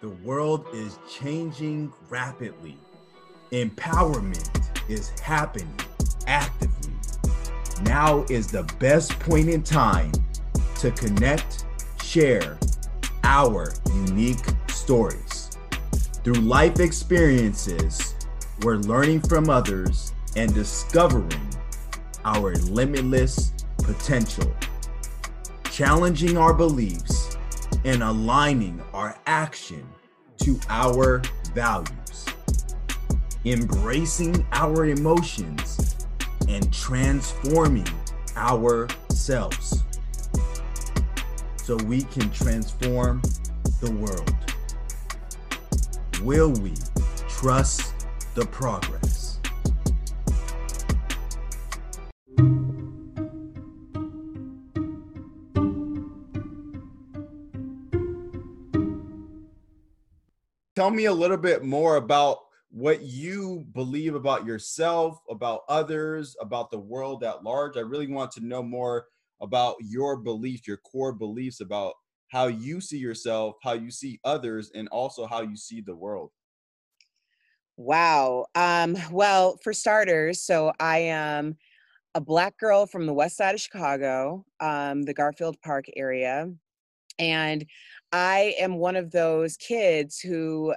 The world is changing rapidly. Empowerment is happening actively. Now is the best point in time to connect, share our unique stories. Through life experiences, we're learning from others and discovering our limitless potential, challenging our beliefs, and aligning our action to our values, embracing our emotions, and transforming ourselves so we can transform the world. Will we trust the progress? Tell me a little bit more about what you believe about yourself, about others, about the world at large. I really want to know more about your beliefs, your core beliefs about how you see yourself, how you see others, and also how you see the world. Wow. Um, well, for starters, so I am a black girl from the west side of Chicago, um, the Garfield Park area. And I am one of those kids who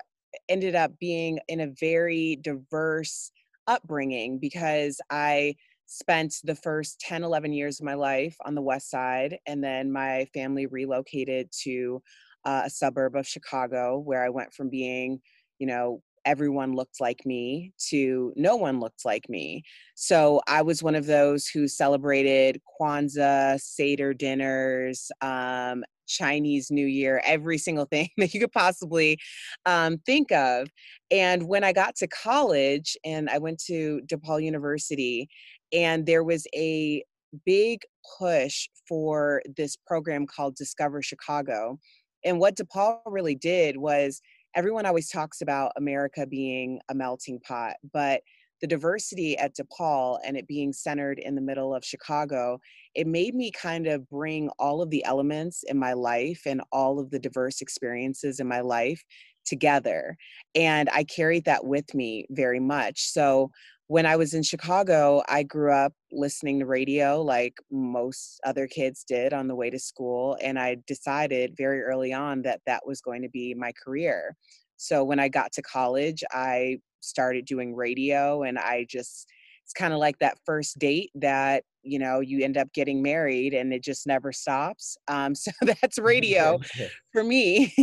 ended up being in a very diverse upbringing because I spent the first 10, 11 years of my life on the west side. And then my family relocated to uh, a suburb of Chicago where I went from being, you know, everyone looked like me to no one looked like me. So I was one of those who celebrated Kwanzaa, Seder dinners, um, Chinese New Year, every single thing that you could possibly um, think of. And when I got to college and I went to DePaul University, and there was a big push for this program called Discover Chicago. And what DePaul really did was everyone always talks about America being a melting pot, but the diversity at DePaul and it being centered in the middle of Chicago, it made me kind of bring all of the elements in my life and all of the diverse experiences in my life together. And I carried that with me very much. So when I was in Chicago, I grew up listening to radio like most other kids did on the way to school. And I decided very early on that that was going to be my career. So when I got to college, I started doing radio and I just, it's kind of like that first date that, you know, you end up getting married and it just never stops. Um, so that's radio for me.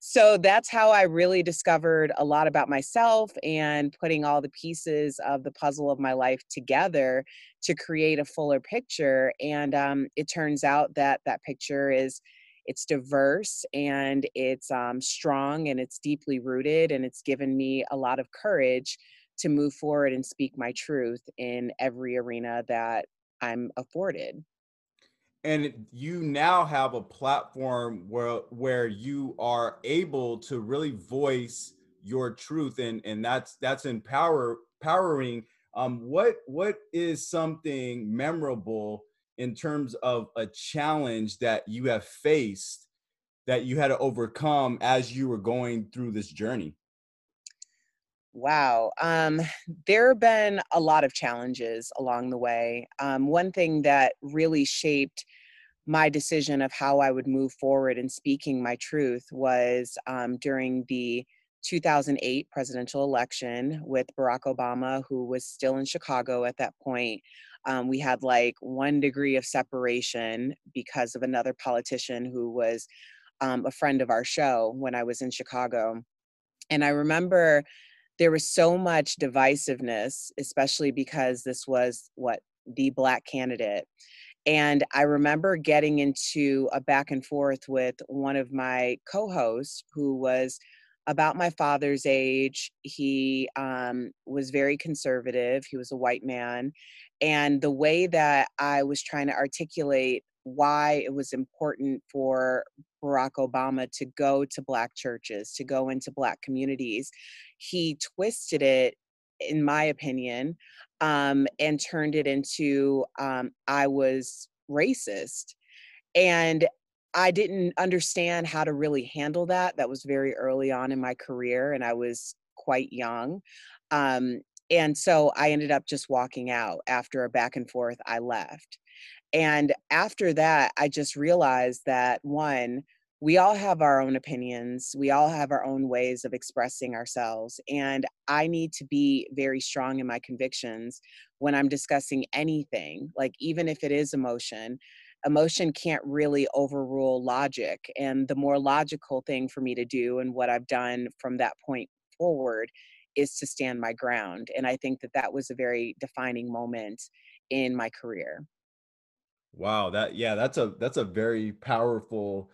so that's how I really discovered a lot about myself and putting all the pieces of the puzzle of my life together to create a fuller picture. And um, it turns out that that picture is it's diverse and it's um, strong and it's deeply rooted and it's given me a lot of courage to move forward and speak my truth in every arena that I'm afforded. And you now have a platform where where you are able to really voice your truth and and that's that's empower empowering. Um what what is something memorable in terms of a challenge that you have faced that you had to overcome as you were going through this journey Wow. Um, there have been a lot of challenges along the way. Um, one thing that really shaped my decision of how I would move forward in speaking my truth was um, during the 2008 presidential election with Barack Obama, who was still in Chicago at that point. Um, we had like one degree of separation because of another politician who was um, a friend of our show when I was in Chicago. And I remember there was so much divisiveness, especially because this was what the black candidate. And I remember getting into a back and forth with one of my co hosts who was about my father's age. He um, was very conservative, he was a white man. And the way that I was trying to articulate why it was important for Barack Obama to go to Black churches, to go into Black communities. He twisted it, in my opinion, um, and turned it into um, I was racist. And I didn't understand how to really handle that. That was very early on in my career, and I was quite young. Um, and so I ended up just walking out after a back and forth, I left. And after that, I just realized that one, we all have our own opinions. We all have our own ways of expressing ourselves. And I need to be very strong in my convictions when I'm discussing anything, like even if it is emotion. Emotion can't really overrule logic. And the more logical thing for me to do, and what I've done from that point forward, is to stand my ground. And I think that that was a very defining moment in my career. Wow, that yeah, that's a that's a very powerful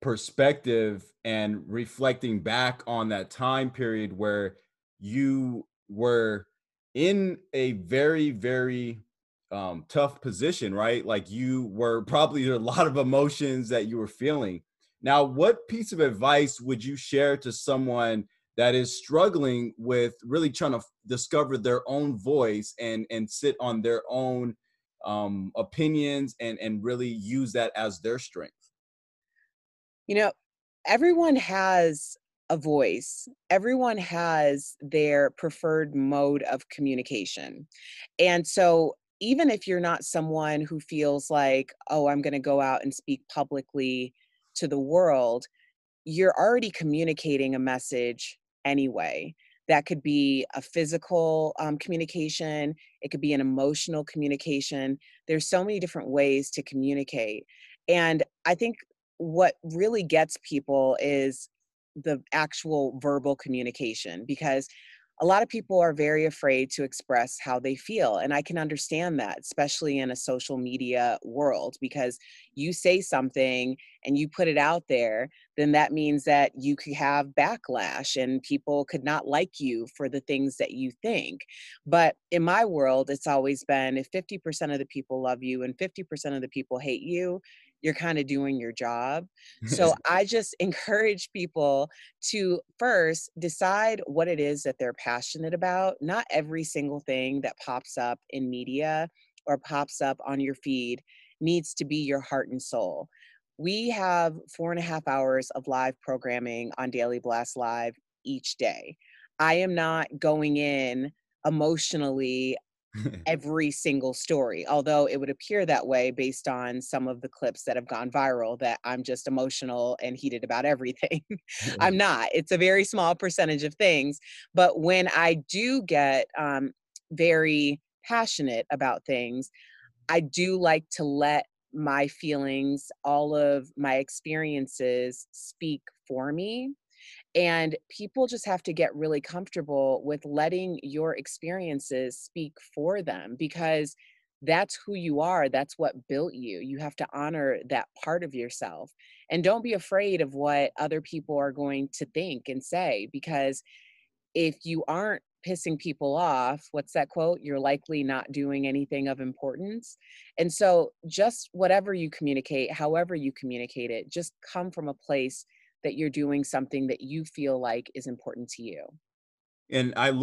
perspective and reflecting back on that time period where you were in a very very um tough position, right? Like you were probably a lot of emotions that you were feeling. Now, what piece of advice would you share to someone that is struggling with really trying to discover their own voice and and sit on their own um, opinions and and really use that as their strength. You know, everyone has a voice, everyone has their preferred mode of communication. And so, even if you're not someone who feels like, oh, I'm going to go out and speak publicly to the world, you're already communicating a message anyway. That could be a physical um, communication, it could be an emotional communication. There's so many different ways to communicate. And I think what really gets people is the actual verbal communication because a lot of people are very afraid to express how they feel. And I can understand that, especially in a social media world, because you say something and you put it out there, then that means that you could have backlash and people could not like you for the things that you think. But in my world, it's always been if 50% of the people love you and 50% of the people hate you, you're kind of doing your job. So I just encourage people to first decide what it is that they're passionate about. Not every single thing that pops up in media or pops up on your feed needs to be your heart and soul. We have four and a half hours of live programming on Daily Blast Live each day. I am not going in emotionally every single story, although it would appear that way based on some of the clips that have gone viral that I'm just emotional and heated about everything. I'm not. It's a very small percentage of things. But when I do get um, very passionate about things, I do like to let my feelings, all of my experiences speak for me and people just have to get really comfortable with letting your experiences speak for them because that's who you are. That's what built you. You have to honor that part of yourself. And don't be afraid of what other people are going to think and say because if you aren't pissing people off, what's that quote? You're likely not doing anything of importance. And so, just whatever you communicate, however you communicate it, just come from a place that you're doing something that you feel like is important to you. And I